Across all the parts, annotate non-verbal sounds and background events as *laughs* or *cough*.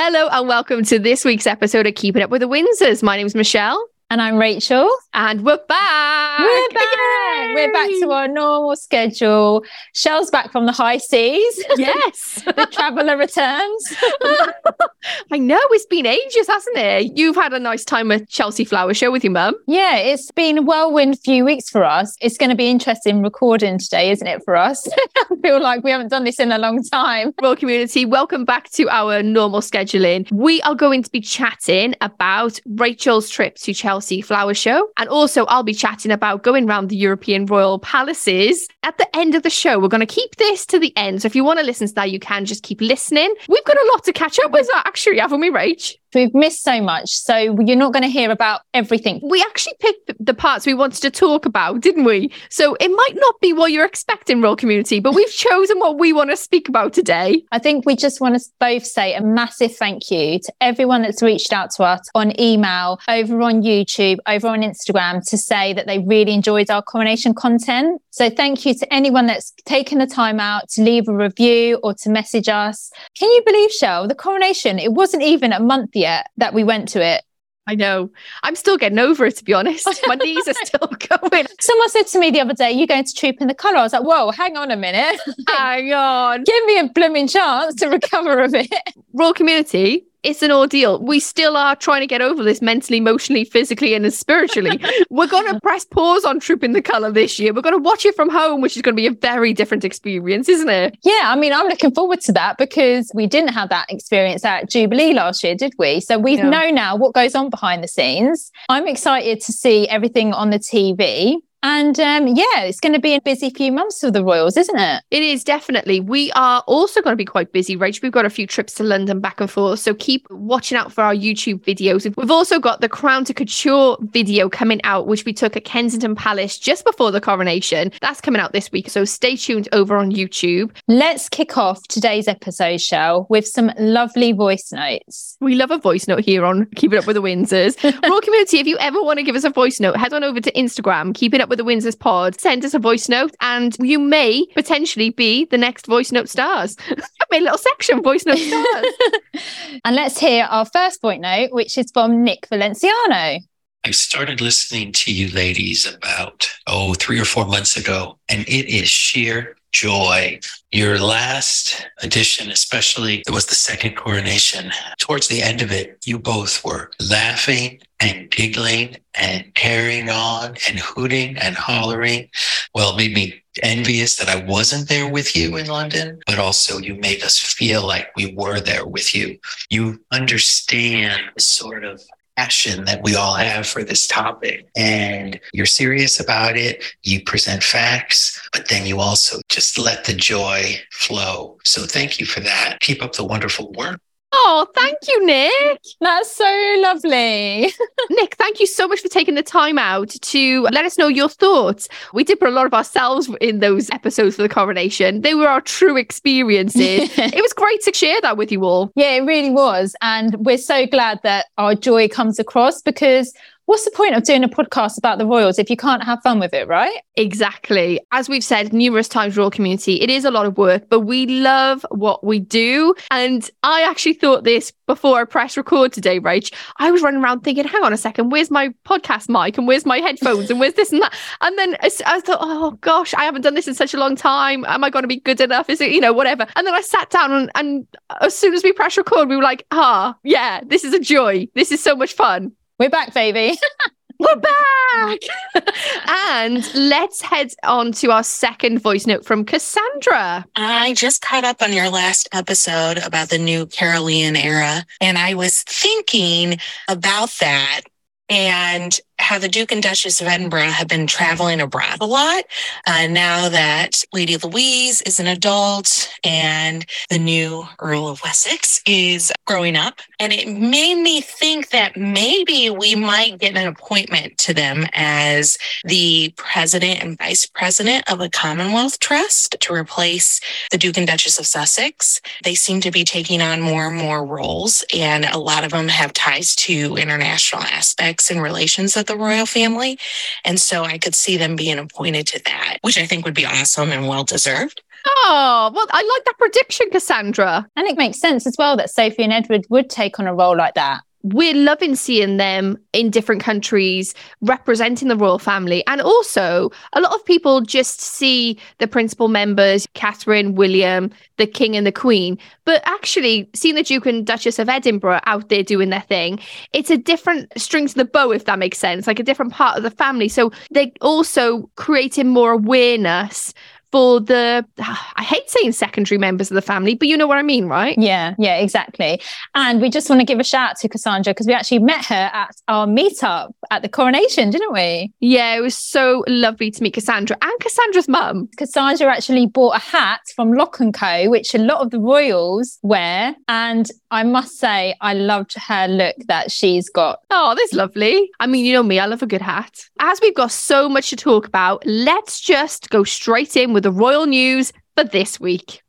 Hello and welcome to this week's episode of Keeping Up with the Windsors. My name is Michelle. And I'm Rachel. And we're back. We're back. Yay! We're back to our normal schedule. Shell's back from the high seas. *laughs* Yes. the traveller returns. *laughs* I know it's been ages, hasn't it? You've had a nice time at Chelsea Flower Show with your mum. Yeah, it's been a whirlwind few weeks for us. It's going to be interesting recording today, isn't it, for us? *laughs* I feel like we haven't done this in a long time. Royal community, welcome back to our normal scheduling. We are going to be chatting about Rachel's trip to Chelsea Chelsea Flower Show. And also, I'll be chatting about going around the European royal palaces at the end of the show. We're going to keep this to the end. So if you want to listen to that, you can just keep listening. We've got a lot to catch up with, actually, haven't we, Rach? We've missed so much. So you're not going to hear about everything. We actually picked the parts we wanted to talk about, didn't we? So it might not be what you're expecting, Royal Community, but we've chosen what we want to speak about today. I think we just want to both say a massive thank you to everyone that's reached out to us on email, over on YouTube, over on Instagram to say that they really enjoyed our coronation content. So thank you to anyone that's taken the time out to leave a review or to message us. Can you believe, Shell, the coronation, it wasn't even a month yet that we went to it. I know. I'm still getting over it, to be honest. *laughs* My knees are still *laughs* going. Someone said to me the other day, You're going to trooping the colour. I was like, Whoa, hang on a minute. *laughs* hang on. Give me a blooming chance to recover a bit. Royal community, it's an ordeal. We still are trying to get over this mentally, emotionally, physically, and spiritually. *laughs* We're going to press pause on Trooping the Colour this year. We're going to watch it from home, which is going to be a very different experience, isn't it? Yeah, I mean, I'm looking forward to that because we didn't have that experience at Jubilee last year, did we? So we yeah. know now what goes on behind the scenes. I'm excited to see everything on the TV. And um, yeah, it's going to be a busy few months for the Royals, isn't it? It is definitely. We are also going to be quite busy, Rach. We've got a few trips to London back and forth. So keep watching out for our YouTube videos. We've also got the Crown to Couture video coming out, which we took at Kensington Palace just before the coronation. That's coming out this week. So stay tuned over on YouTube. Let's kick off today's episode, Shell, with some lovely voice notes. We love a voice note here on Keeping Up with the Windsors. *laughs* Royal community, if you ever want to give us a voice note, head on over to Instagram, Keeping Up with the Windsors pod, send us a voice note, and you may potentially be the next voice note stars. *laughs* made a little section, voice note stars. *laughs* and let's hear our first voice note, which is from Nick Valenciano. I started listening to you ladies about, oh, three or four months ago, and it is sheer joy. Your last edition, especially, it was the second coronation. Towards the end of it, you both were laughing and giggling and carrying on and hooting and hollering. Well, made me envious that I wasn't there with you in London, but also you made us feel like we were there with you. You understand the sort of passion that we all have for this topic. And you're serious about it. You present facts, but then you also just let the joy flow. So thank you for that. Keep up the wonderful work. Oh, thank you, Nick. That's so lovely. *laughs* Nick, thank you so much for taking the time out to let us know your thoughts. We did put a lot of ourselves in those episodes for the coronation. They were our true experiences. *laughs* it was great to share that with you all. Yeah, it really was. And we're so glad that our joy comes across because what's the point of doing a podcast about the Royals if you can't have fun with it, right? Exactly. As we've said numerous times, Royal community, it is a lot of work, but we love what we do. And I actually thought this before I press record today, Rach. I was running around thinking, hang on a second, where's my podcast mic and where's my headphones and where's this and that? And then I, I thought, oh gosh, I haven't done this in such a long time. Am I going to be good enough? Is it, you know, whatever? And then I sat down and, and as soon as we press record, we were like, ah, yeah, this is a joy. This is so much fun. We're back, baby. *laughs* We're back. *laughs* and let's head on to our second voice note from Cassandra. I just caught up on your last episode about the new Carolean era, and I was thinking about that. And how the Duke and Duchess of Edinburgh have been traveling abroad a lot uh, now that Lady Louise is an adult and the new Earl of Wessex is growing up. And it made me think that maybe we might get an appointment to them as the president and vice president of a Commonwealth Trust to replace the Duke and Duchess of Sussex. They seem to be taking on more and more roles, and a lot of them have ties to international aspects and relations of the royal family. And so I could see them being appointed to that, which I think would be awesome and well deserved. Oh, well, I like that prediction, Cassandra. And it makes sense as well that Sophie and Edward would take on a role like that we're loving seeing them in different countries representing the royal family. And also, a lot of people just see the principal members, Catherine, William, the King, and the Queen. But actually, seeing the Duke and Duchess of Edinburgh out there doing their thing, it's a different string to the bow, if that makes sense, like a different part of the family. So they're also creating more awareness for the I hate saying secondary members of the family, but you know what I mean, right? Yeah, yeah, exactly. And we just want to give a shout out to Cassandra because we actually met her at our meetup at the coronation, didn't we? Yeah, it was so lovely to meet Cassandra and Cassandra's mum. Cassandra actually bought a hat from Lock and Co, which a lot of the royals wear, and I must say I loved her look that she's got. Oh, that's lovely. I mean, you know me, I love a good hat. As we've got so much to talk about, let's just go straight in with the royal news for this week.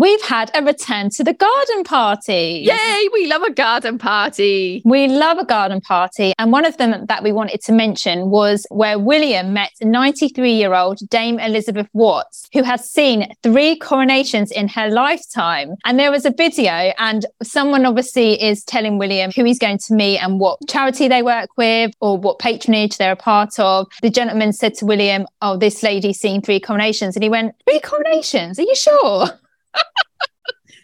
We've had a return to the garden party. Yay, we love a garden party. We love a garden party. And one of them that we wanted to mention was where William met 93 year old Dame Elizabeth Watts, who has seen three coronations in her lifetime. And there was a video, and someone obviously is telling William who he's going to meet and what charity they work with or what patronage they're a part of. The gentleman said to William, Oh, this lady's seen three coronations. And he went, Three coronations? Are you sure?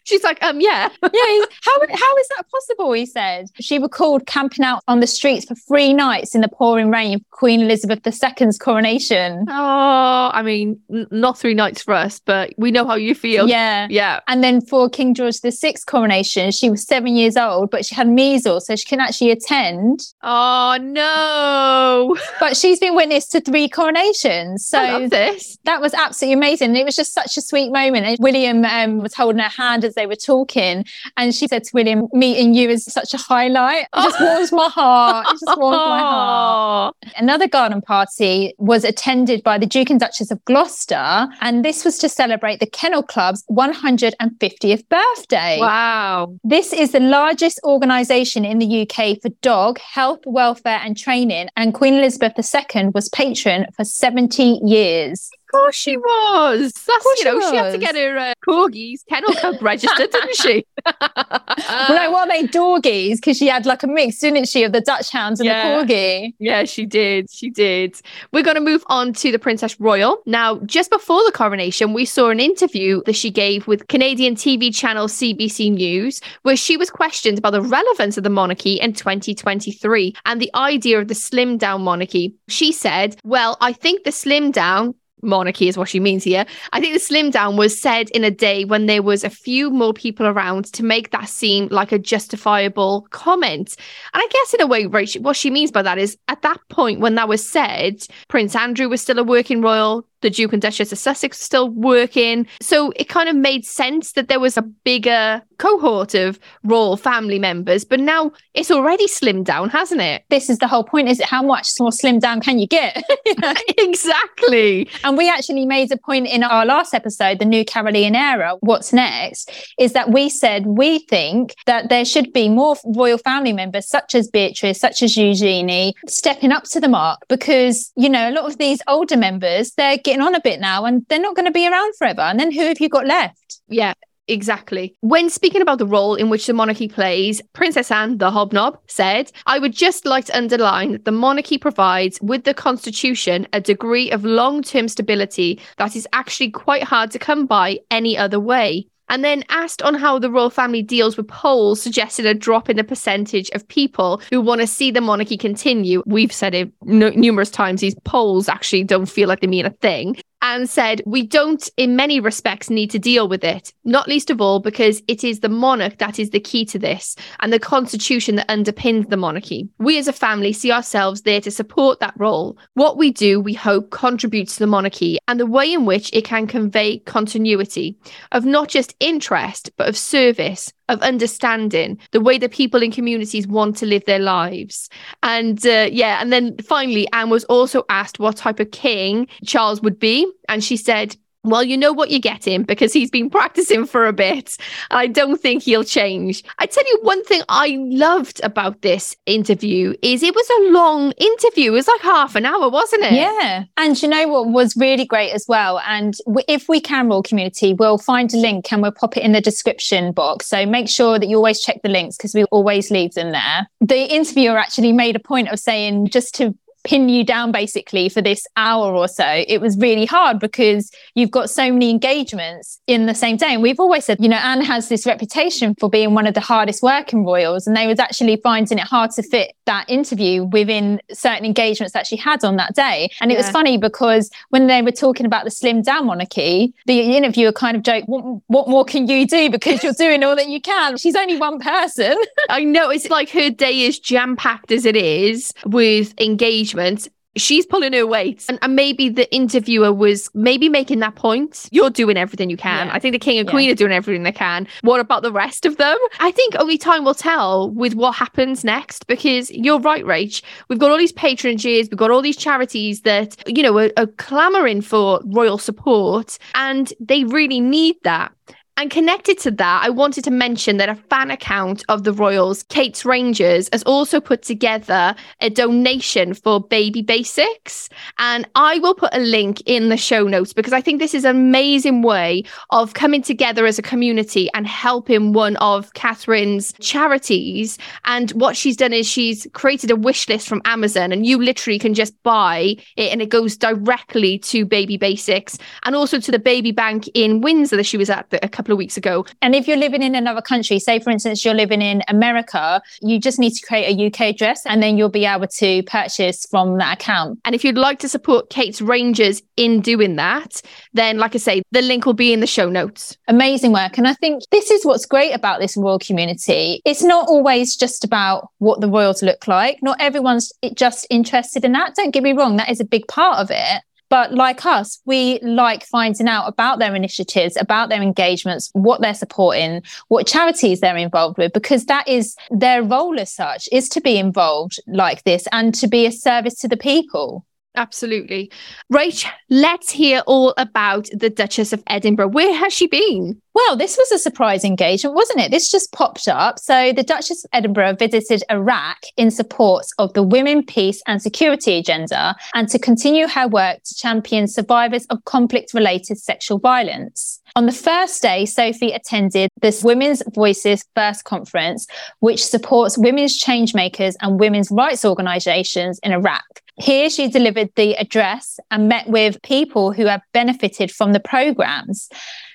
She's like, um, yeah. *laughs* yeah. How, how is that possible? He said. She recalled camping out on the streets for three nights in the pouring rain for Queen Elizabeth II's coronation. Oh, I mean, n- not three nights for us, but we know how you feel. Yeah. Yeah. And then for King George VI's coronation, she was seven years old, but she had measles, so she can actually attend. Oh, no. *laughs* But she's been witness to three coronations. So this. That was absolutely amazing. And it was just such a sweet moment. And William um, was holding her hand as they were talking. And she said to William, meeting you is such a highlight. It just *laughs* warms my heart. It just warms my heart. *laughs* Another garden party was attended by the Duke and Duchess of Gloucester. And this was to celebrate the Kennel Club's 150th birthday. Wow. This is the largest organisation in the UK for dog health, welfare, and training. And Queen Elizabeth II was patron for 70 years course she was. That's you know, she, she, had to get her uh, corgis kennel club registered, didn't she? *laughs* *laughs* well, no, what they dorgies? Because she had like a mix, didn't she, of the dachshunds and yeah. the corgi? Yeah, she did. She did. We're going to move on to the Princess Royal. Now, just before the coronation, we saw an interview that she gave with Canadian TV channel CBC News, where she was questioned about the relevance of the monarchy in 2023 and the idea of the slim down monarchy. She said, Well, I think the slim down monarchy is what she means here. I think the slim down was said in a day when there was a few more people around to make that seem like a justifiable comment. And I guess in a way, right, what she means by that is at that point when that was said, Prince Andrew was still a working royal the Duke and Duchess of Sussex still working. So it kind of made sense that there was a bigger cohort of royal family members, but now it's already slimmed down, hasn't it? This is the whole point, is how much more slimmed down can you get? *laughs* *laughs* exactly. And we actually made a point in our last episode, the new Carolean era, what's next, is that we said we think that there should be more royal family members such as Beatrice, such as Eugenie, stepping up to the mark because, you know, a lot of these older members, they're getting on a bit now and they're not going to be around forever. And then who have you got left? Yeah. Exactly. When speaking about the role in which the monarchy plays, Princess Anne, the hobnob, said, I would just like to underline that the monarchy provides, with the constitution, a degree of long term stability that is actually quite hard to come by any other way and then asked on how the royal family deals with polls suggested a drop in the percentage of people who want to see the monarchy continue. We've said it n- numerous times, these polls actually don't feel like they mean a thing. And said, We don't, in many respects, need to deal with it, not least of all because it is the monarch that is the key to this and the constitution that underpins the monarchy. We as a family see ourselves there to support that role. What we do, we hope, contributes to the monarchy and the way in which it can convey continuity of not just interest, but of service, of understanding the way that people in communities want to live their lives. And uh, yeah, and then finally, Anne was also asked what type of king Charles would be. And she said, well, you know what you're getting because he's been practicing for a bit. I don't think he'll change. I tell you one thing I loved about this interview is it was a long interview. It was like half an hour, wasn't it? Yeah. And you know what was really great as well? And if we can, Royal Community, we'll find a link and we'll pop it in the description box. So make sure that you always check the links because we always leave them there. The interviewer actually made a point of saying just to pin you down basically for this hour or so, it was really hard because you've got so many engagements in the same day. And we've always said, you know, Anne has this reputation for being one of the hardest working royals, and they was actually finding it hard to fit that interview within certain engagements that she had on that day. And it yeah. was funny because when they were talking about the slim down monarchy, the interviewer kind of joked, what, what more can you do? Because you're doing all that you can. She's only one person. *laughs* I know it's like her day is jam packed as it is with engagement she's pulling her weight. And, and, maybe the interviewer was maybe making that point. You're doing everything you can. Yeah. I think the king and queen yeah. are doing everything they can. What about the rest of them? I think only time will tell with what happens next because you're right, Rach. We've got all these patronages, we've got all these charities that, you know, are, are clamoring for royal support and they really need that. And connected to that, I wanted to mention that a fan account of the Royals, Kate's Rangers, has also put together a donation for Baby Basics. And I will put a link in the show notes because I think this is an amazing way of coming together as a community and helping one of Catherine's charities. And what she's done is she's created a wish list from Amazon, and you literally can just buy it and it goes directly to Baby Basics and also to the baby bank in Windsor that she was at a couple couple of weeks ago. And if you're living in another country, say for instance, you're living in America, you just need to create a UK address and then you'll be able to purchase from that account. And if you'd like to support Kate's Rangers in doing that, then like I say, the link will be in the show notes. Amazing work. And I think this is what's great about this royal community. It's not always just about what the royals look like. Not everyone's just interested in that. Don't get me wrong, that is a big part of it. But like us, we like finding out about their initiatives, about their engagements, what they're supporting, what charities they're involved with, because that is their role as such, is to be involved like this and to be a service to the people. Absolutely. Rach, let's hear all about the Duchess of Edinburgh. Where has she been? Well, this was a surprise engagement, wasn't it? This just popped up. So, the Duchess of Edinburgh visited Iraq in support of the Women, Peace and Security agenda and to continue her work to champion survivors of conflict related sexual violence. On the first day, Sophie attended this Women's Voices First Conference, which supports women's changemakers and women's rights organizations in Iraq. Here, she delivered the address and met with people who have benefited from the programs.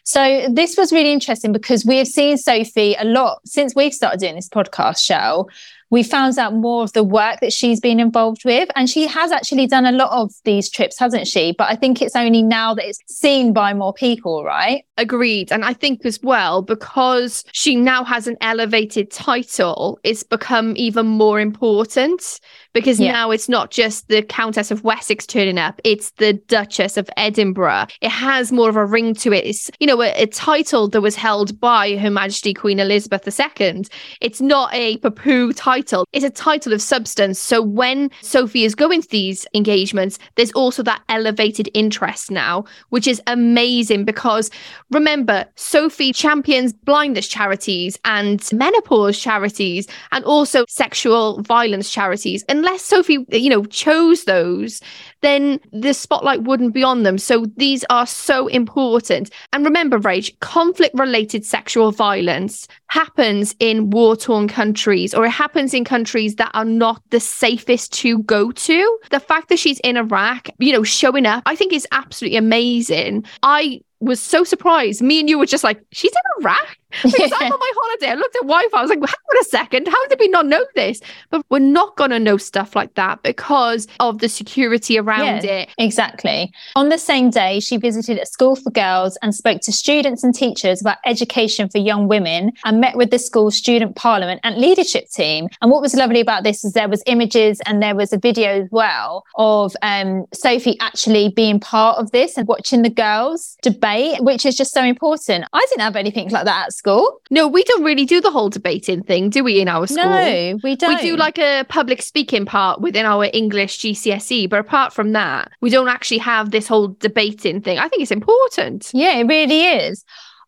So, this was really interesting because we have seen Sophie a lot since we've started doing this podcast show we found out more of the work that she's been involved with. And she has actually done a lot of these trips, hasn't she? But I think it's only now that it's seen by more people, right? Agreed. And I think as well, because she now has an elevated title, it's become even more important because yeah. now it's not just the Countess of Wessex turning up, it's the Duchess of Edinburgh. It has more of a ring to it. It's, you know, a, a title that was held by Her Majesty Queen Elizabeth II. It's not a poo title title. It's a title of substance. So when Sophie is going to these engagements, there's also that elevated interest now, which is amazing because remember, Sophie champions blindness charities and menopause charities and also sexual violence charities. Unless Sophie, you know, chose those, then the spotlight wouldn't be on them. So these are so important. And remember, Rach, conflict related sexual violence happens in war torn countries or it happens in countries that are not the safest to go to. The fact that she's in Iraq, you know, showing up, I think is absolutely amazing. I was so surprised. Me and you were just like, she's in Iraq. Because I'm on my holiday. I looked at Wi-Fi. I was like, hang on a second. How did we not know this? But we're not going to know stuff like that because of the security around Yeah. it. Exactly. On the same day, she visited a school for girls and spoke to students and teachers about education for young women and met with the school's student parliament and leadership team. And what was lovely about this is there was images and there was a video as well of um, Sophie actually being part of this and watching the girls debate, which is just so important. I didn't have anything like that at school. No, we don't really do the whole debating thing, do we, in our school? No, we don't. We do like a public speaking part within our English GCSE, but apart from that, we don't actually have this whole debating thing. I think it's important. Yeah, it really is.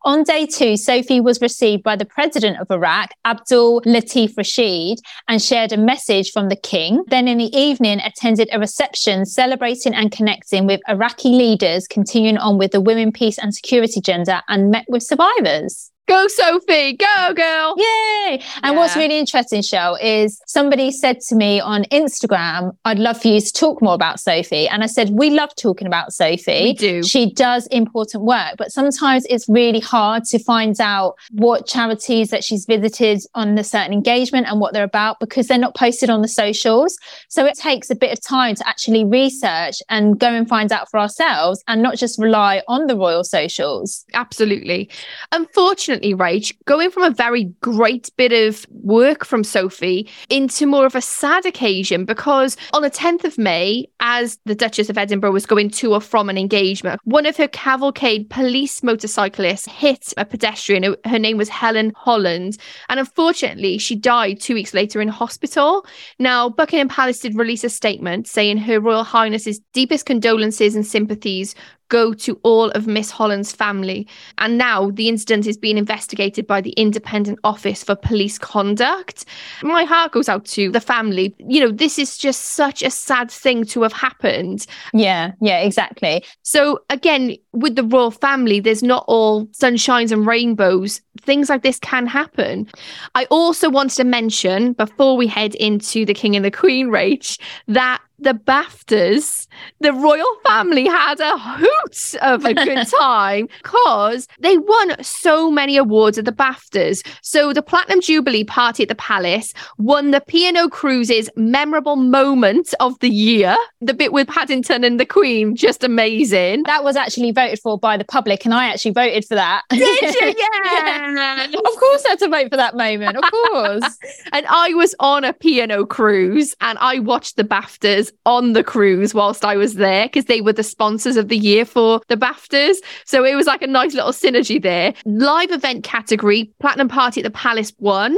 On day two, Sophie was received by the president of Iraq, Abdul Latif Rashid, and shared a message from the king. Then in the evening, attended a reception celebrating and connecting with Iraqi leaders, continuing on with the women, peace and security agenda, and met with survivors. Go, Sophie. Go, girl. Yay! And what's really interesting, Shell, is somebody said to me on Instagram, I'd love for you to talk more about Sophie. And I said, We love talking about Sophie. We do. She does important work, but sometimes it's really hard to find out what charities that she's visited on a certain engagement and what they're about because they're not posted on the socials. So it takes a bit of time to actually research and go and find out for ourselves and not just rely on the royal socials. Absolutely. Unfortunately, Rach, going from a very great bit of work from Sophie into more of a sad occasion because on the 10th of May, as the Duchess of Edinburgh was going to or from an engagement, one of her cavalcade police motorcyclists hit a pedestrian. Her name was Helen Holland. And unfortunately, she died two weeks later in hospital. Now, Buckingham Palace did release a statement saying Her Royal Highness's deepest condolences and sympathies go to all of Miss Holland's family. And now the incident is being investigated by the Independent Office for Police Conduct. My heart goes out to the family. You know, this is just such a sad thing to have happened. Yeah, yeah, exactly. So, again, with the royal family, there's not all sunshines and rainbows. Things like this can happen. I also wanted to mention before we head into the King and the Queen, Rach, that the BAFTAs, the royal family had a hoot of a good *laughs* time because they won so many awards at the BAFTAs. So the Platinum Jubilee party at the Palace won the P&O Cruises memorable moment of the year. The bit with Paddington and the Queen, just amazing. That was actually voted for by the public, and I actually voted for that. Did you? *laughs* Yeah. of course, I had to vote for that moment. Of course. *laughs* And I was on a P&O cruise and I watched the BAFTAs on the cruise whilst I was there because they were the sponsors of the year for the BAFTAs. So it was like a nice little synergy there. Live event category, Platinum Party at the Palace won.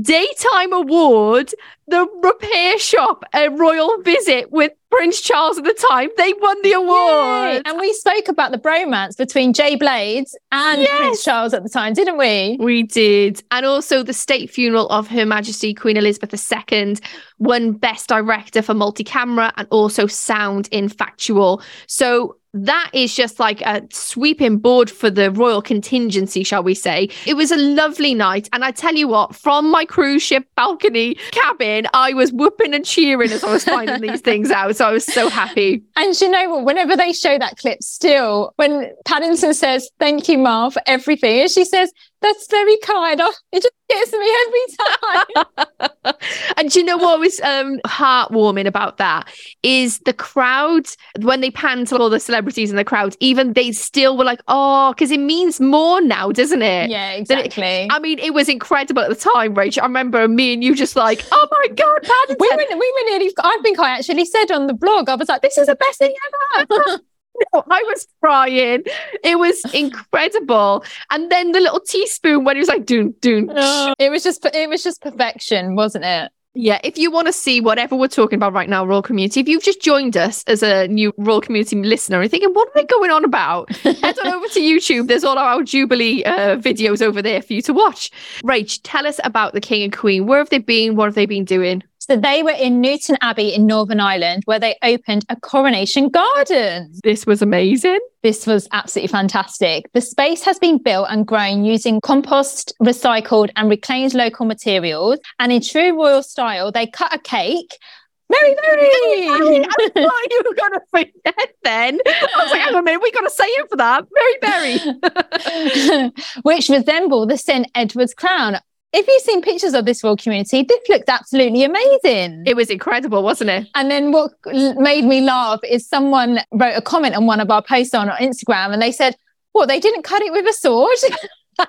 Daytime award, the repair shop, a royal visit with Prince Charles at the time. They won the Yay. award. And we spoke about the bromance between Jay Blades and Yes. Prince Charles at the time, didn't we? We did. And also the state funeral of Her Majesty Queen Elizabeth II won Best Director for multi camera and also sound in factual. So that is just like a sweeping board for the royal contingency, shall we say. It was a lovely night. And I tell you what, from my cruise ship balcony cabin, I was whooping and cheering as I was finding these things *laughs* out. So I was so happy. And you know what? Whenever they show that clip, still, when Paddington says, Thank you, Ma, for everything, and she says, That's very kind. Oh, it just gets me every time. *laughs* and do you know what was um heartwarming about that is the crowd when they panned to all the celebrities in the crowd even they still were like oh because it means more now doesn't it yeah, Then it- exactly. I mean, it was incredible at the time, Rachel. I remember me and you just like, oh my God, Paddington. we were, we were nearly, I think I actually said on the blog, I was like, This is the best thing ever. *laughs* *laughs* I was crying. It was *laughs* incredible. And then the little teaspoon when he was like, doon, doon. Oh, it was just, it was just perfection, wasn't it? Yeah, if you want to see whatever we're talking about right now, Royal Community, if you've just joined us as a new Royal Community listener and thinking, what are they going on about? *laughs* Head on over to YouTube. There's all our Jubilee uh, videos over there for you to watch. Rach, tell us about the King and Queen. Where have they been? What have they been doing? So they were in Newtownabbey in Northern Ireland, where they opened a coronation garden. This was amazing. This was absolutely fantastic. The space has been built and grown using compost, recycled, and reclaimed local materials. And in true royal style, they cut a cake Mary, Mary. I thought you were going to forget then. I was like, hang on a minute, we got to say it for that. Mary, Mary. *laughs* Which resemble the St. Edward's crown. If you've seen pictures of this royal community, this looked absolutely amazing. It was incredible, wasn't it? And then what made me laugh is someone wrote a comment on one of our posts on Instagram and they said, What, they didn't cut it with a sword? *laughs*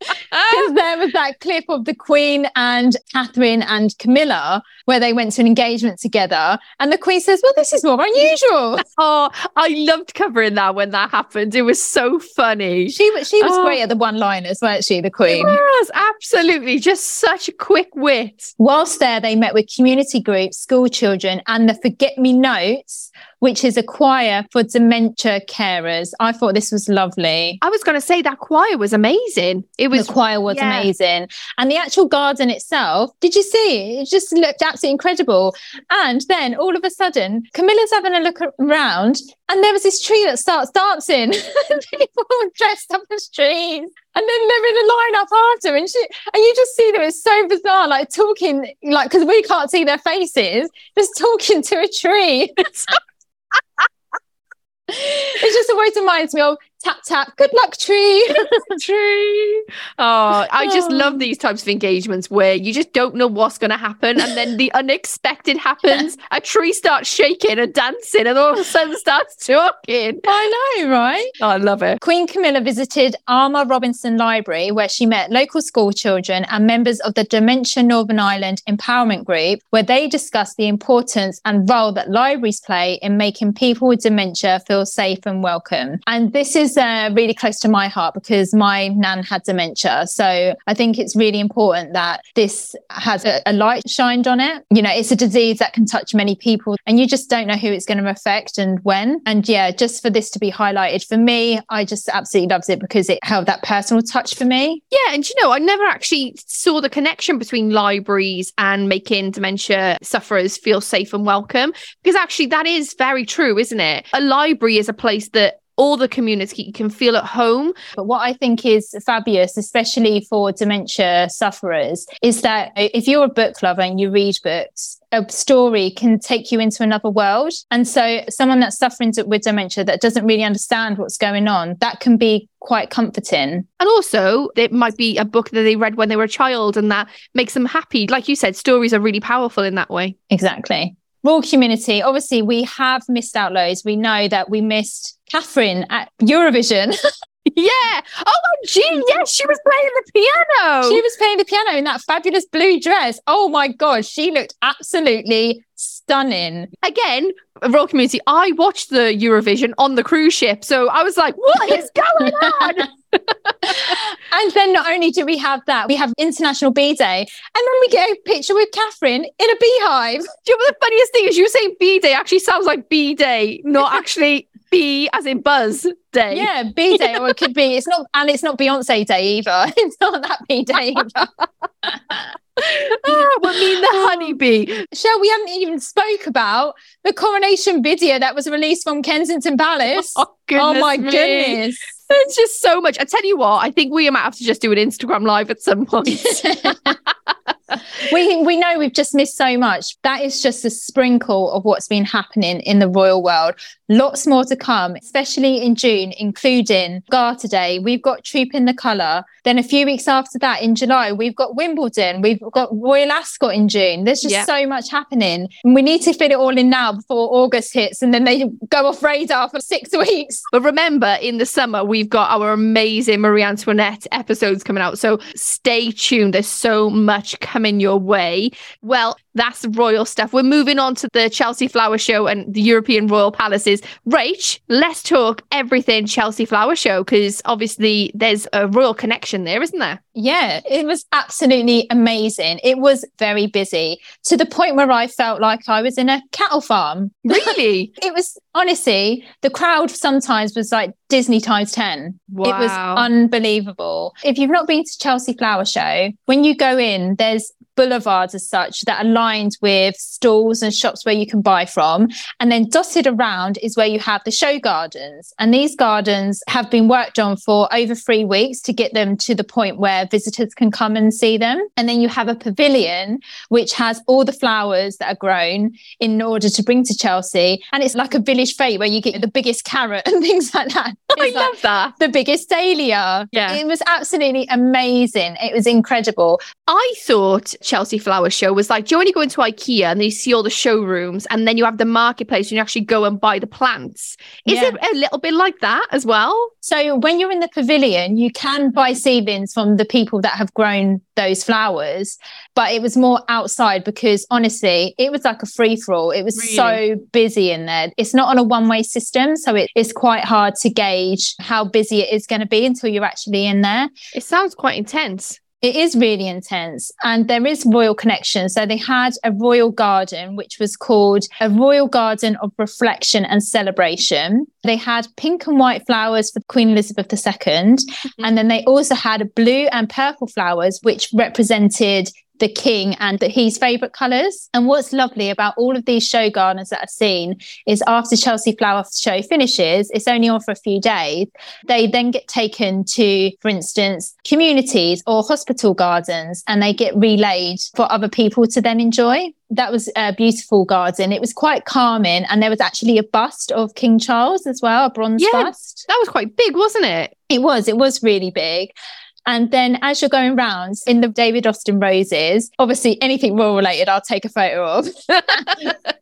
Because *laughs* there was that clip of the Queen and Catherine and Camilla where they went to an engagement together. And the Queen says, Well, this is more unusual. *laughs* Oh, I loved covering that when that happened. It was so funny. She, wa- she was Oh. great at the one liners, weren't she, the Queen? Was absolutely just such a quick wit. Whilst there, they met with community groups, school children, and the Forget Me Notes, which is a choir for dementia carers. I thought this was lovely. I was going to say that choir was amazing. It was the choir was yeah. amazing. And the actual garden itself, did you see? It just looked absolutely incredible. And then all of a sudden, Camilla's having a look around and there was this tree that starts dancing. *laughs* People dressed up as trees. And then they're in a line up after, and she, and you just see them. It's so bizarre, like talking, like because we can't see their faces, just talking to a tree. *laughs* it just always reminds me of tap tap. Good luck, tree. *laughs* tree Oh, I just Oh. love these types of engagements where you just don't know what's going to happen, and then the unexpected *laughs* happens. A tree starts shaking and dancing, and all of a sudden *laughs* starts talking. I know, right? Oh, I love it. Queen Camilla visited Armagh Robinson Library, where she met local school children and members of the Dementia Northern Ireland Empowerment Group, where they discussed the importance and role that libraries play in making people with dementia feel safe and welcome. And this is uh, really close to my heart because my nan had dementia. So I think it's really important that this has a, a light shined on it. You know, it's a disease that can touch many people, and you just don't know who it's going to affect and when. And yeah, just for this to be highlighted for me, I just absolutely loved it because it held that personal touch for me. Yeah, and you know, I never actually saw the connection between libraries and making dementia sufferers feel safe and welcome because actually that is very true, isn't it? A library is a place that all the community you can feel at home. But what I think is fabulous, especially for dementia sufferers, is that if you're a book lover and you read books, a story can take you into another world. And so, someone that's suffering with dementia that doesn't really understand what's going on, that can be quite comforting. And also, it might be a book that they read when they were a child and that makes them happy. Like you said, stories are really powerful in that way. Exactly. Royal community, obviously, we have missed out loads. We know that we missed Catherine at Eurovision. *laughs* Yeah. Oh, my gee, yes, she was playing the piano. she was playing the piano in that fabulous blue dress. Oh my God, she looked absolutely stunning. Again, Royal Community, I watched the Eurovision on the cruise ship. So I was like, what is *laughs* going on? *laughs* And then not only do we have that, we have International Bee Day. And then we get a picture with Catherine in a beehive. Do you know what the funniest thing is? You saying B Day actually sounds like B Day, not actually B as in Buzz Day. Yeah, B Day, or it could be, it's not, and it's not Beyonce Day either. *laughs* It's not that B Day either. *laughs* Ah, what mean the honeybee? Shell, we haven't even spoke about the coronation video that was released from Kensington Palace. *laughs* Oh, oh my me. goodness. It's just so much. I tell you what, I think we might have to just do an Instagram live at some point. we we know we've just missed so much. That is just a sprinkle of what's been happening in the royal world. Lots more to come, especially in June, including Garter Day. We've got Trooping the Colour. Then a few weeks after that, in July, we've got Wimbledon. We've got Royal Ascot in June. There's just Yeah. so much happening. And we need to fit it all in now before August hits and then they go off radar for six *laughs* weeks. But remember, in the summer, we've got our amazing Marie Antoinette episodes coming out. So stay tuned. There's so much coming your way. Well, that's royal stuff. We're moving on to the Chelsea Flower Show and the European Royal Palaces. Rach, let's talk everything Chelsea Flower Show because obviously there's a royal connection there, isn't there? Yeah, it was absolutely amazing. It was very busy to the point where I felt like I was in a cattle farm. *laughs* Really? It was honestly, the crowd sometimes was like Disney times 10. wow. It was unbelievable. If you've not been to Chelsea Flower Show, when you go in, there's boulevards as such that are lined with stalls and shops where you can buy from. And then dotted around is where you have the show gardens. And these gardens have been worked on for over three weeks to get them to the point where visitors can come and see them. And then you have a pavilion which has all the flowers that are grown in order to bring to Chelsea. And it's like a village fete where you get the biggest carrot *laughs* and things like that. *laughs* I like love that. the biggest dahlia. Yeah. It was absolutely amazing. It was incredible. I thought Chelsea Flower Show was like, do you only go into IKEA and then you see all the showrooms and then you have the marketplace and you actually go and buy the plants? Is Yeah. it a little bit like that as well? So when you're in the pavilion, you can buy seedlings from the people that have grown those flowers, but it was more outside because honestly, it was like a free for all. It was so busy in there. It's not on a one way system, so it, it's quite hard to gauge how busy it is going to be until you're actually in there. It sounds quite intense. It is really intense and there is royal connection. So they had a royal garden, which was called a royal garden of reflection and celebration. They had pink and white flowers for Queen Elizabeth II. Mm-hmm. And then they also had blue and purple flowers, which represented the king and that his favorite colors. And what's lovely about all of these show gardens that I've seen is after Chelsea Flower Show finishes, it's only on for a few days. They then get taken to, for instance, communities or hospital gardens and they get relayed for other people to then enjoy. That was a beautiful garden. It was quite calming. And there was actually a bust of King Charles as well, a bronze Yeah. bust. That was quite big, wasn't it? It was, it was really big. And then as you're going round in the David Austin roses, obviously anything royal related, I'll take a photo of. *laughs*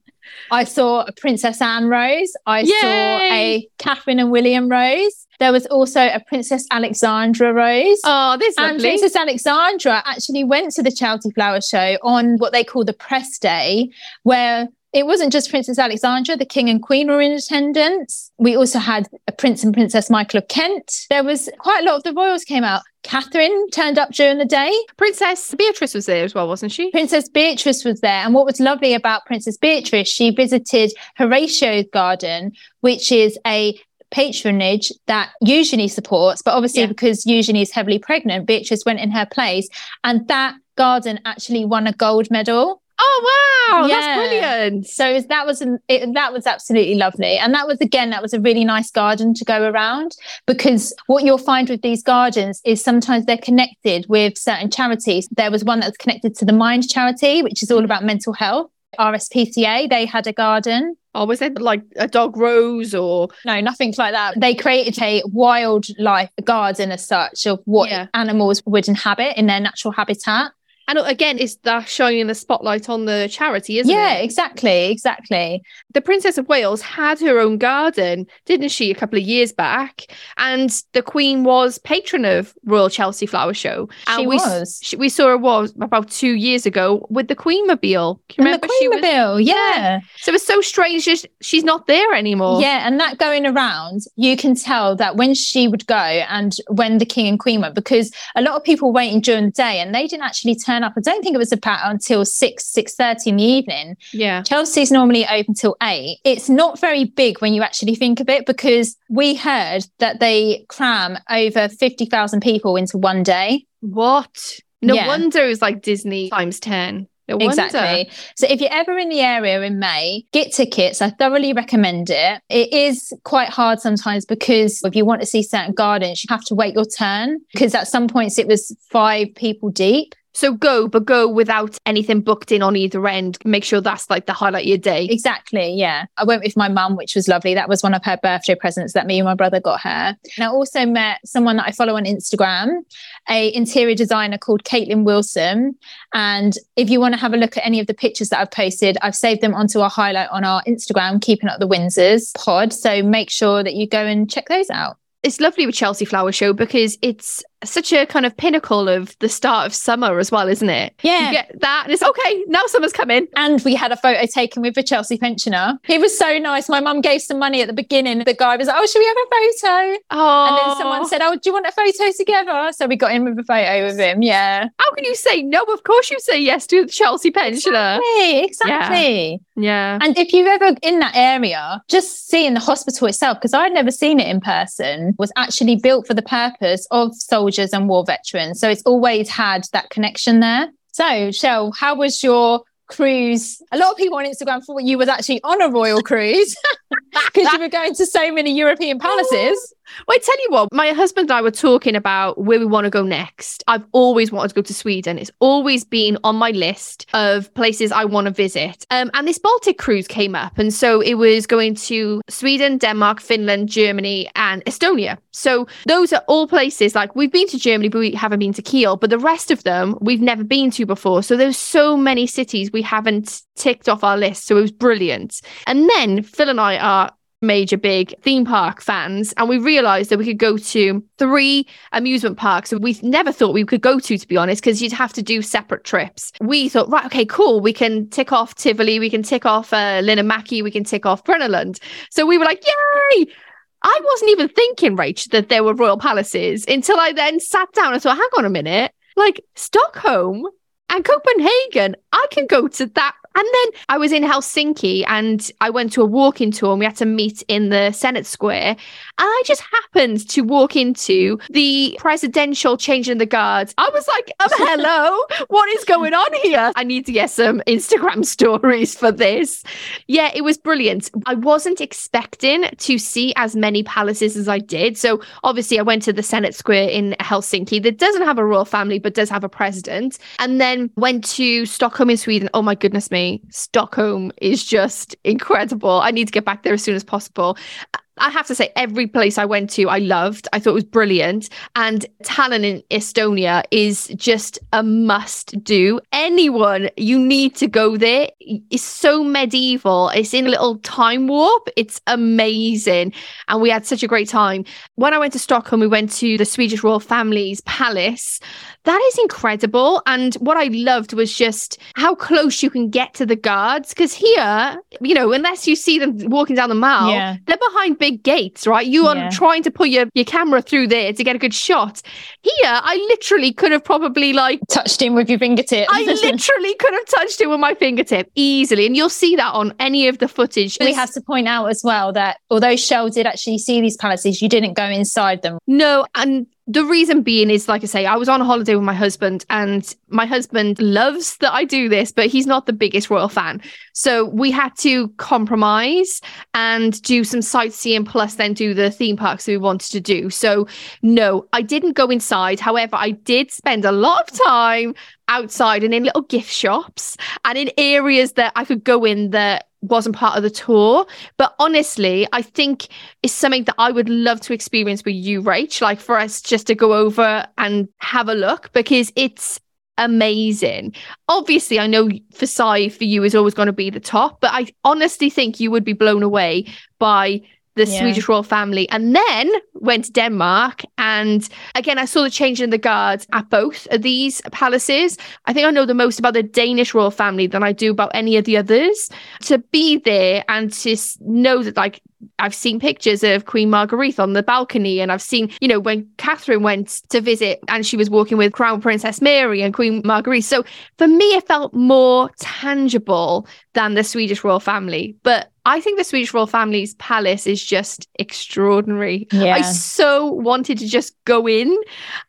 I saw a Princess Anne rose. I saw a Catherine and William rose. There was also a Princess Alexandra rose. Oh, this is And lovely. Princess Alexandra actually went to the Chelsea Flower Show on what they call the press day, where it wasn't just Princess Alexandra, the King and Queen were in attendance. We also had a Prince and Princess Michael of Kent. There was quite a lot of the royals came out. Catherine turned up during the day. Princess Beatrice was there as well, wasn't she? Princess Beatrice was there. And what was lovely about Princess Beatrice, she visited Horatio's garden, which is a patronage that Eugenie supports. But obviously, Yeah. because Eugenie is heavily pregnant, Beatrice went in her place. And that garden actually won a gold medal. Oh wow, Yeah. that's brilliant. So that was an, it, that was absolutely lovely, and that was again that was a really nice garden to go around because what you'll find with these gardens is sometimes they're connected with certain charities. There was one that was connected to the Mind charity, which is all about mental health. RSPCA they had a garden. Or was it like a dog rose or No, nothing like that. They created a wildlife garden as such of what Yeah. animals would inhabit in their natural habitat. And again it's that shining the spotlight on the charity, isn't yeah, it? Yeah, exactly, exactly. The Princess of Wales had her own garden, didn't she, a couple of years back? And the Queen was patron of Royal Chelsea Flower Show. And She we, was. she- we saw her was about two years ago with the Queen Mobile. Can the remember she was? Queen yeah. So it's so strange she's not there anymore. Yeah, and that going around, you can tell that when she would go and when the king and queen went, because a lot of people were waiting during the day and they didn't actually turn up. I don't think it was about until six, six thirty in the evening. Yeah. Chelsea's normally open till eight. It's not very big when you actually think of it, because we heard that they cram over fifty thousand people into one day. What? No Yeah. wonder it was like Disney times 10. No. Exactly. So if you're ever in the area in May, get tickets. I thoroughly recommend it. It is quite hard sometimes because if you want to see certain gardens, you have to wait your turn because at some points it was five people deep. So go, but go without anything booked in on either end. Make sure that's like the highlight of your day. Exactly. Yeah. I went with my mum, which was lovely. That was one of her birthday presents that me and my brother got her. And I also met someone that I follow on Instagram, a interior designer called Caitlin Wilson. And if you want to have a look at any of the pictures that I've posted, I've saved them onto a highlight on our Instagram, Keeping Up the Windsors pod. So make sure that you go and check those out. It's lovely with Chelsea Flower Show because it's such a kind of pinnacle of the start of summer as well, isn't it? Yeah. You get that and it's okay, now summer's coming. And we had a photo taken with a Chelsea pensioner. He was so nice. My mum gave some money at the beginning. The guy was like, Oh, should we have a photo? Oh, And then someone said, Oh, do you want a photo together? So we got in with a photo with him. Yeah. How can you say no? Of course you say yes to the Chelsea pensioner. Exactly. Exactly. Yeah. And if you've ever in that area, just seeing the hospital itself, because I'd never seen it in person, was actually built for the purpose of soldiers and war veterans. So it's always had that connection there. So, Shell, how was your cruise? A lot of people on Instagram thought you was actually on a royal cruise *laughs* because you were going to so many European palaces. Well, I tell you what, my husband and I were talking about where we want to go next. I've always wanted to go to Sweden. It's always been on my list of places I want to visit. Um, and this Baltic cruise came up. And so it was going to Sweden, Denmark, Finland, Germany, and Estonia. So those are all places like we've been to Germany, but we haven't been to Kiel. But the rest of them we've never been to before. So there's so many cities we haven't ticked off our list. So it was brilliant. And then Phil and I are major big theme park fans and we realized that we could go to three amusement parks that we never thought we could go to to be honest because you'd have to do separate trips. We thought right okay cool we can tick off tivoli we can tick off uh, Linnanmäki we can tick off Brennerland so we were like yay! I wasn't even thinking Rach that there were royal palaces until I then sat down and thought hang on a minute like Stockholm and Copenhagen, I can go to that and then I was in Helsinki and I went to a walking tour and we had to meet in the Senate Square. And I just happened to walk into the presidential changing the guards. I was like, um, *laughs* hello, what is going on here? I need to get some Instagram *laughs* stories for this. Yeah, it was brilliant. I wasn't expecting to see as many palaces as I did. So obviously, I went to the Senate Square in Helsinki that doesn't have a royal family, but does have a president. And then went to Stockholm in Sweden. Oh my goodness me Stockholm is just incredible. I need to get back there as soon as possible. I have to say, every place I went to, I loved. I thought it was brilliant. And Tallinn in Estonia is just a must do. Anyone, you need to go there. It's so medieval. It's in a little time warp. It's amazing. And we had such a great time. When I went to Stockholm, we went to the Swedish royal family's palace. That is incredible. And what I loved was just how close you can get to the guards. Because here, you know, unless you see them walking down the mall, yeah. they're behind big gates, right? You are yeah. trying to put your, your camera through there to get a good shot. Here, I literally could have probably like touched him with your fingertip. I literally could have touched him with my fingertip easily. And you'll see that on any of the footage. We have to point out as well that although Shell did actually see these palaces, you didn't go inside them. No, and the reason being is like I say, I was on a holiday with my husband, and my husband loves that I do this, but he's not the biggest royal fan. So we had to compromise and do some sightseeing, plus then do the theme parks we wanted to do. So no, I didn't go inside. However, I did spend a lot of time outside and in little gift shops and in areas that I could go in that wasn't part of the tour. But honestly, I think it's something that I would love to experience with you, Rach, like for us just to go over and have a look because it's amazing. Obviously, I know Versailles for you is always going to be the top, but I honestly think you would be blown away by the yeah. Swedish royal family, and then went to Denmark. And again, I saw the change in the guards at both of these palaces. I think I know the most about the Danish royal family than I do about any of the others. To be there and to know that, like, I've seen pictures of Queen Margrethe on the balcony, and I've seen, you know, when Catherine went to visit and she was walking with Crown Princess Mary and Queen Margrethe. So for me, it felt more tangible than the Swedish royal family. But I think the Swedish royal family's palace is just extraordinary. Yeah. I so wanted to just go in,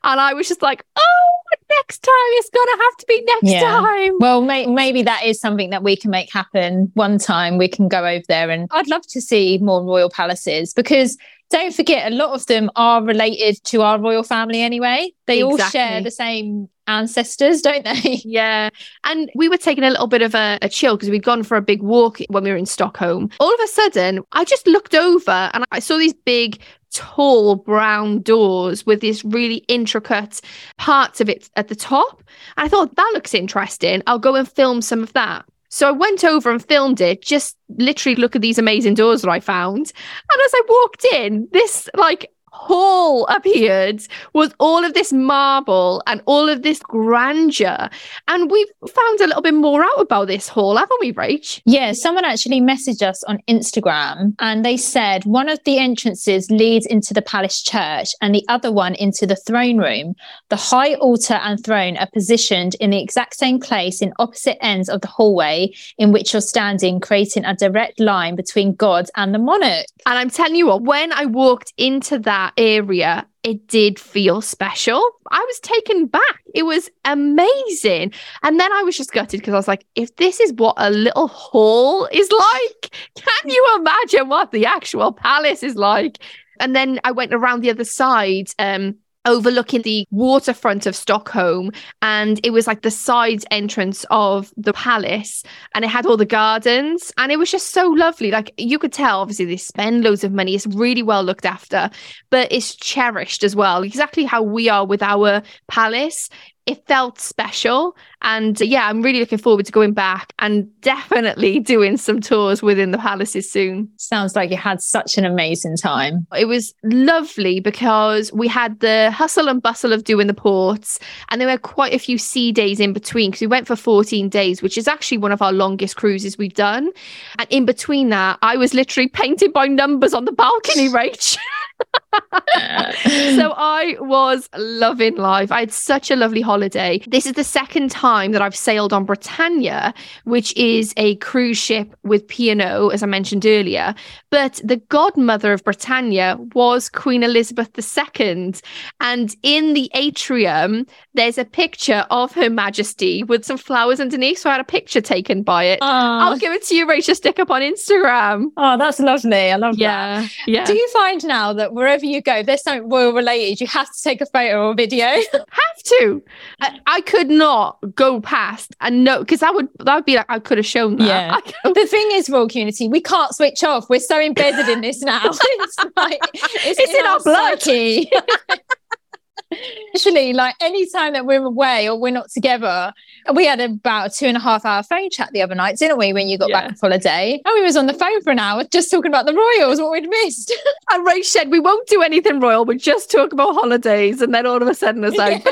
and I was just like, oh, next time it's gonna have to be next yeah. time. Well, may- maybe that is something that we can make happen. One time we can go over there, and I'd love to see more royal palaces because don't forget, a lot of them are related to our royal family anyway. They exactly. all share the same ancestors, don't they? *laughs* Yeah. And we were taking a little bit of a, a chill because we'd gone for a big walk when we were in Stockholm. All of a sudden, I just looked over and I saw these big tall brown doors with these really intricate parts of it at the top. And I thought that looks interesting. I'll go and film some of that. So I went over and filmed it, just literally look at these amazing doors that I found. And as I walked in, this like hall appeared was all of this marble and all of this grandeur. And we've found a little bit more out about this hall, haven't we, Rach? Yeah, someone actually messaged us on Instagram and they said one of the entrances leads into the palace church and the other one into the throne room. The high altar and throne are positioned in the exact same place in opposite ends of the hallway in which you're standing, creating a direct line between God and the monarch. And I'm telling you what, when I walked into that that area, it did feel special. I was taken back. It was amazing. And then I was just gutted because I was like, if this is what a little hall is *laughs* like, can you imagine what the actual palace is like? And then I went around the other side. Um, overlooking the waterfront of Stockholm. And it was like the side entrance of the palace and it had all the gardens. And it was just so lovely. Like you could tell, obviously, they spend loads of money. It's really well looked after, but it's cherished as well. Exactly how we are with our palace it felt special. And yeah, I'm really looking forward to going back and definitely *laughs* doing some tours within the palaces soon. Sounds like you had such an amazing time. It was lovely because we had the hustle and bustle of doing the ports, and there were quite a few sea days in between because we went for 14 days, which is actually one of our longest cruises we've done. And in between that, I was literally painted by numbers on the balcony, *laughs* Rach. *laughs* *laughs* so I was loving life. I had such a lovely holiday. This is the second time that I've sailed on Britannia, which is a cruise ship with P&O, as I mentioned earlier. But the godmother of Britannia was Queen Elizabeth II. And in the atrium, there's a picture of Her Majesty with some flowers underneath. So I had a picture taken by it. I'll give it to you, Rachael. Stick up on Instagram. Oh, that's lovely. I love yeah, that. Yeah. Do you find now that wherever you go, there's something royal related, you have to take a photo or video? *laughs* have to. I, I, could not go past and no, because that would that would be like I could have shown that. Yeah. *laughs* the thing is, royal community, we can't switch off. We're so embedded in this now. *laughs* it's like it's, it's in, in, our, our blood. Actually, like any time that we're away or we're not together, we had about a two and a half hour phone chat the other night, didn't we? When you got yeah. back from holiday, and we was on the phone for an hour just talking about the royals, what we'd missed. *laughs* and Ray said, "We won't do anything royal. We just talk about holidays." And then all of a sudden, it's like.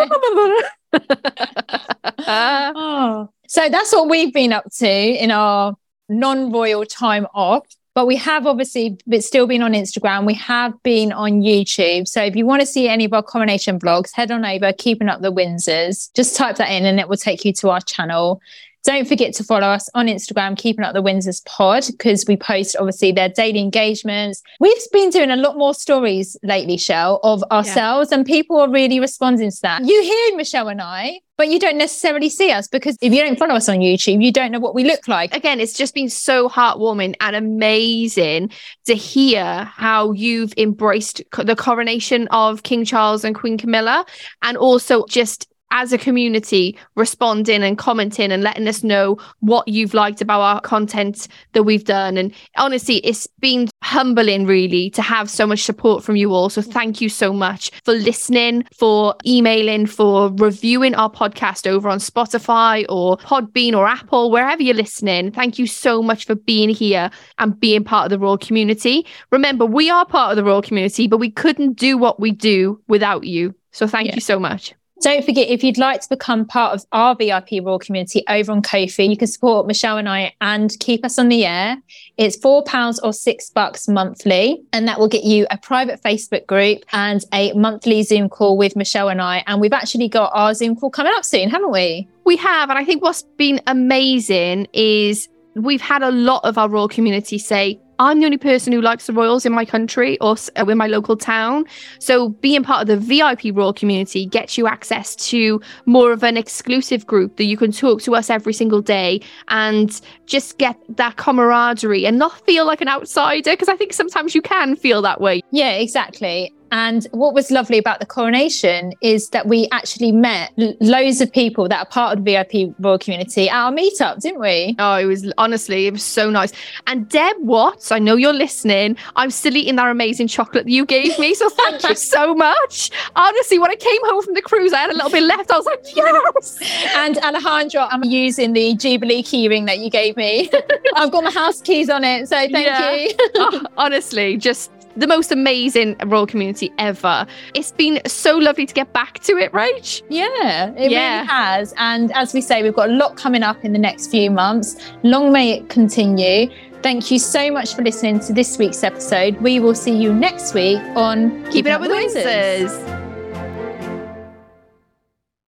oh. *laughs* *laughs* So that's what we've been up to in our non-royal time off. But we have obviously but still been on Instagram. We have been on YouTube. So if you want to see any of our coronation vlogs, head on over, Keeping Up the Windsors. Just type that in and it will take you to our channel. Don't forget to follow us on Instagram, Keeping Up the Windsors Pod, because we post obviously their daily engagements. We've been doing a lot more stories lately, Shell, of ourselves, yeah. and people are really responding to that. You hear Michelle and I, but you don't necessarily see us because if you don't follow us on YouTube, you don't know what we look like. Again, it's just been so heartwarming and amazing to hear how you've embraced the coronation of King Charles and Queen Camilla, and also just as a community responding and commenting and letting us know what you've liked about our content that we've done. And honestly, it's been humbling really to have so much support from you all. So thank you so much for listening, for emailing, for reviewing our podcast over on Spotify or Podbean or Apple, wherever you're listening. Thank you so much for being here and being part of the Royal community. Remember, we are part of the Royal community, but we couldn't do what we do without you. So thank yeah. you so much. Don't forget, if you'd like to become part of our VIP Royal community over on Ko-fi, you can support Michelle and I and keep us on the air. It's four pounds or six bucks monthly, and that will get you a private Facebook group and a monthly Zoom call with Michelle and I. And we've actually got our Zoom call coming up soon, haven't we? We have, and I think what's been amazing is we've had a lot of our Royal community say, I'm the only person who likes the Royals in my country or uh, in my local town. So being part of the VIP Royal community gets you access to more of an exclusive group that you can talk to us every single day and just get that camaraderie and not feel like an outsider because I think sometimes you can feel that way. Yeah, exactly. And what was lovely about the coronation is that we actually met loads of people that are part of the VIP Royal community at our meetup, didn't we? Oh, it was honestly, it was so nice. And Deb Watts, I know you're listening. I'm still eating that amazing chocolate that you gave me. So thank you so *laughs* much. Honestly, when I came home from the cruise, I had a little bit left. I was like, yes. And Alejandro, I'm using the Jubilee keyring that you gave me. *laughs* I've got my house keys on it. So thank yeah. you. oh, honestly, just the most amazing royal community ever. It's been so lovely to get back to it, right? Yeah, it yeah. really has. And as we say, we've got a lot coming up in the next few months. Long may it continue. Thank you so much for listening to this week's episode. We will see you next week on Keeping, Keeping Up, Up with the Windsors.